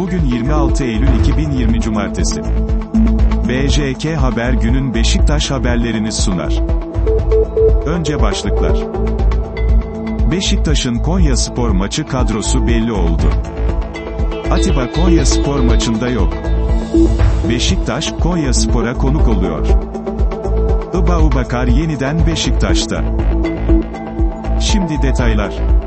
Bugün 26 Eylül 2020 Cumartesi. BJK Haber günün Beşiktaş haberlerini sunar. Önce başlıklar. Beşiktaş'ın Konya Spor maçı kadrosu belli oldu. Atiba Konya Spor maçında yok. Beşiktaş, Konya Spor'a konuk oluyor. Iba Ubakar yeniden Beşiktaş'ta. Şimdi detaylar.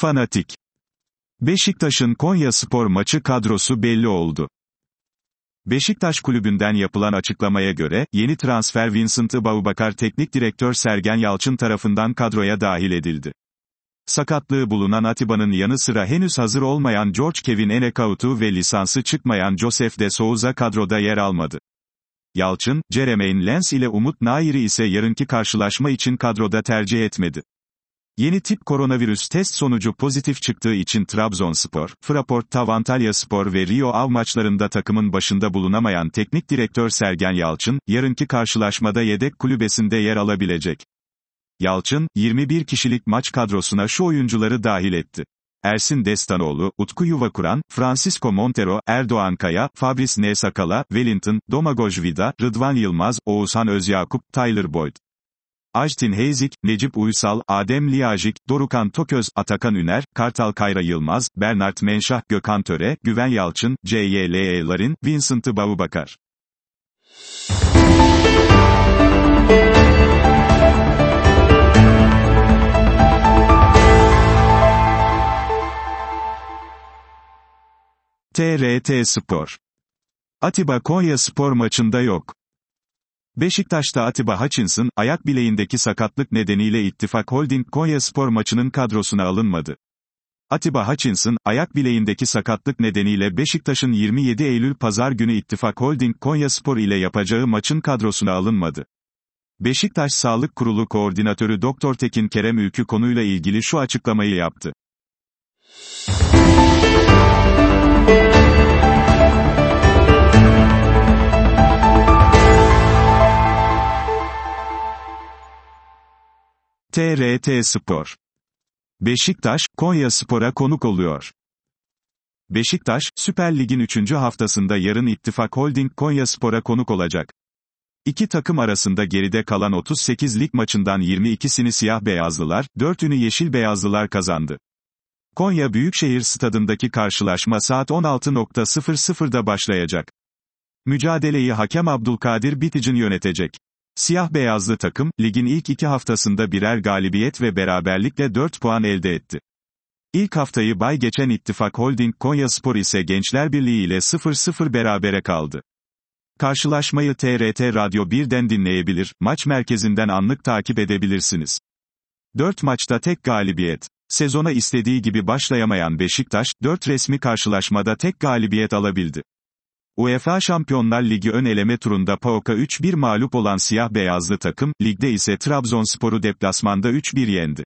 Fanatik. Beşiktaş'ın Konya Spor maçı kadrosu belli oldu. Beşiktaş kulübünden yapılan açıklamaya göre, yeni transfer Vincent Baubakar Teknik Direktör Sergen Yalçın tarafından kadroya dahil edildi. Sakatlığı bulunan Atiba'nın yanı sıra henüz hazır olmayan George Kevin Enekautu ve lisansı çıkmayan Joseph de Souza kadroda yer almadı. Yalçın, Jeremaine Lens ile Umut Nair'i ise yarınki karşılaşma için kadroda tercih etmedi. Yeni tip koronavirüs test sonucu pozitif çıktığı için Trabzonspor, Fraport Tavantalya Spor ve Rio Av maçlarında takımın başında bulunamayan teknik direktör Sergen Yalçın, yarınki karşılaşmada yedek kulübesinde yer alabilecek. Yalçın, 21 kişilik maç kadrosuna şu oyuncuları dahil etti. Ersin Destanoğlu, Utku Yuvakuran, Francisco Montero, Erdoğan Kaya, Fabrice N. Sakala, Wellington, Domagoj Vida, Rıdvan Yılmaz, Oğuzhan Özyakup, Tyler Boyd. Ajtin Heyzik, Necip Uysal, Adem Liyajik, Dorukan Toköz, Atakan Üner, Kartal Kayra Yılmaz, Bernard Menşah, Gökhan Töre, Güven Yalçın, C.Y.L.E. Larin, Vincent Baubakar. TRT Spor. Atiba Konya Spor maçında yok. Beşiktaş'ta Atiba Hutchinson, ayak bileğindeki sakatlık nedeniyle İttifak Holding Konya Spor maçının kadrosuna alınmadı. Atiba Hutchinson, ayak bileğindeki sakatlık nedeniyle Beşiktaş'ın 27 Eylül Pazar günü İttifak Holding Konya Spor ile yapacağı maçın kadrosuna alınmadı. Beşiktaş Sağlık Kurulu Koordinatörü Doktor Tekin Kerem Ülkü konuyla ilgili şu açıklamayı yaptı. TRT Spor. Beşiktaş, Konya Spor'a konuk oluyor. Beşiktaş, Süper Lig'in 3. haftasında yarın İttifak Holding Konya Spor'a konuk olacak. İki takım arasında geride kalan 38 lig maçından 22'sini siyah beyazlılar, 4'ünü yeşil beyazlılar kazandı. Konya Büyükşehir Stadındaki karşılaşma saat 16.00'da başlayacak. Mücadeleyi hakem Abdülkadir Biticin yönetecek. Siyah beyazlı takım, ligin ilk iki haftasında birer galibiyet ve beraberlikle 4 puan elde etti. İlk haftayı bay geçen İttifak Holding Konya Spor ise Gençler Birliği ile 0-0 berabere kaldı. Karşılaşmayı TRT Radyo 1'den dinleyebilir, maç merkezinden anlık takip edebilirsiniz. 4 maçta tek galibiyet. Sezona istediği gibi başlayamayan Beşiktaş, 4 resmi karşılaşmada tek galibiyet alabildi. UEFA Şampiyonlar Ligi ön eleme turunda PAOK'a 3-1 mağlup olan siyah beyazlı takım, ligde ise Trabzonspor'u deplasmanda 3-1 yendi.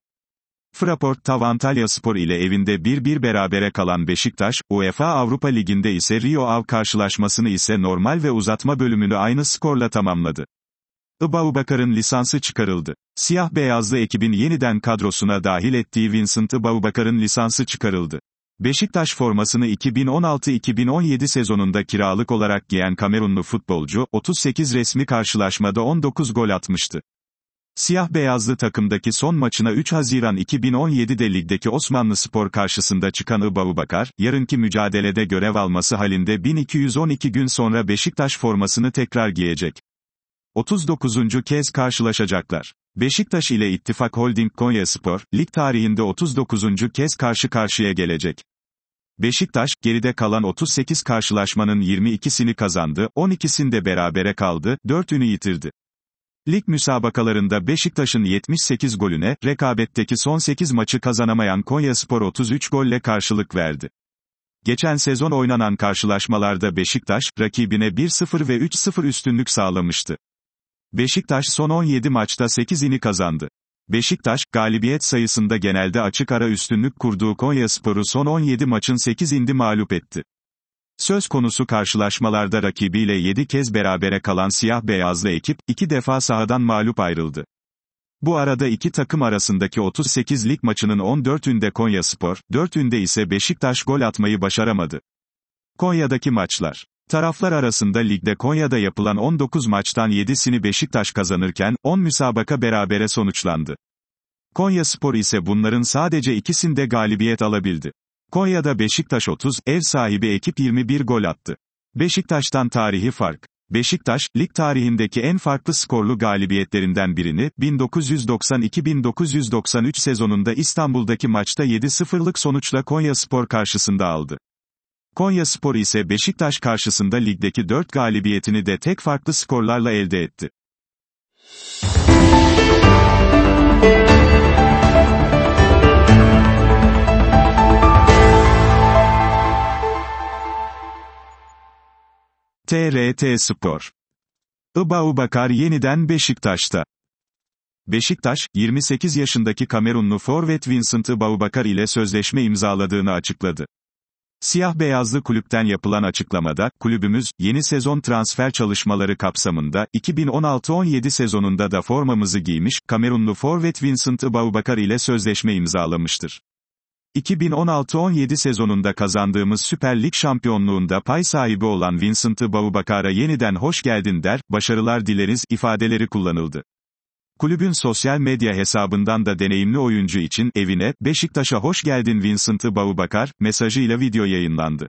Fraport Tavantalya Spor ile evinde 1-1 berabere kalan Beşiktaş, UEFA Avrupa Ligi'nde ise Rio Av karşılaşmasını ise normal ve uzatma bölümünü aynı skorla tamamladı. Ibaubakar'ın lisansı çıkarıldı. Siyah beyazlı ekibin yeniden kadrosuna dahil ettiği Vincent Ibaubakar'ın lisansı çıkarıldı. Beşiktaş formasını 2016-2017 sezonunda kiralık olarak giyen Kamerunlu futbolcu, 38 resmi karşılaşmada 19 gol atmıştı. Siyah beyazlı takımdaki son maçına 3 Haziran 2017'de ligdeki Osmanlı Spor karşısında çıkan Ibabubakar, yarınki mücadelede görev alması halinde 1212 gün sonra Beşiktaş formasını tekrar giyecek. 39. kez karşılaşacaklar. Beşiktaş ile İttifak Holding Konya Spor, lig tarihinde 39. kez karşı karşıya gelecek. Beşiktaş, geride kalan 38 karşılaşmanın 22'sini kazandı, 12'sinde berabere kaldı, 4'ünü yitirdi. Lig müsabakalarında Beşiktaş'ın 78 golüne, rekabetteki son 8 maçı kazanamayan Konya Spor 33 golle karşılık verdi. Geçen sezon oynanan karşılaşmalarda Beşiktaş, rakibine 1-0 ve 3-0 üstünlük sağlamıştı. Beşiktaş son 17 maçta 8'ini kazandı. Beşiktaş, galibiyet sayısında genelde açık ara üstünlük kurduğu Konyaspor'u son 17 maçın 8'inde mağlup etti. Söz konusu karşılaşmalarda rakibiyle 7 kez berabere kalan siyah beyazlı ekip, iki defa sahadan mağlup ayrıldı. Bu arada iki takım arasındaki 38 lig maçının 14'ünde Konyaspor, 4'ünde ise Beşiktaş gol atmayı başaramadı. Konya'daki maçlar. Taraflar arasında ligde Konya'da yapılan 19 maçtan 7'sini Beşiktaş kazanırken, 10 müsabaka berabere sonuçlandı. Konya Spor ise bunların sadece ikisinde galibiyet alabildi. Konya'da Beşiktaş 30, ev sahibi ekip 21 gol attı. Beşiktaş'tan tarihi fark. Beşiktaş, lig tarihindeki en farklı skorlu galibiyetlerinden birini, 1992-1993 sezonunda İstanbul'daki maçta 7-0'lık sonuçla Konya Spor karşısında aldı. Konya Spor ise Beşiktaş karşısında ligdeki 4 galibiyetini de tek farklı skorlarla elde etti. TRT Spor. Iba Bakar yeniden Beşiktaş'ta. Beşiktaş, 28 yaşındaki Kamerunlu forvet Vincent Ibaubakar ile sözleşme imzaladığını açıkladı. Siyah beyazlı kulüpten yapılan açıklamada, kulübümüz, yeni sezon transfer çalışmaları kapsamında, 2016-17 sezonunda da formamızı giymiş, Kamerunlu forvet Vincent Ibaubakar ile sözleşme imzalamıştır. 2016-17 sezonunda kazandığımız Süper Lig şampiyonluğunda pay sahibi olan Vincent Baubakar'a yeniden hoş geldin der, başarılar dileriz, ifadeleri kullanıldı. Kulübün sosyal medya hesabından da deneyimli oyuncu için, evine, Beşiktaş'a hoş geldin Vincent Baubakar, mesajıyla video yayınlandı.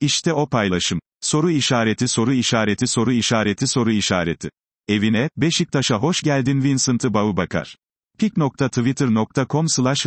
İşte o paylaşım. Soru işareti soru işareti soru işareti soru işareti. Evine, Beşiktaş'a hoş geldin Vincent Baubakar. pik.twitter.com slash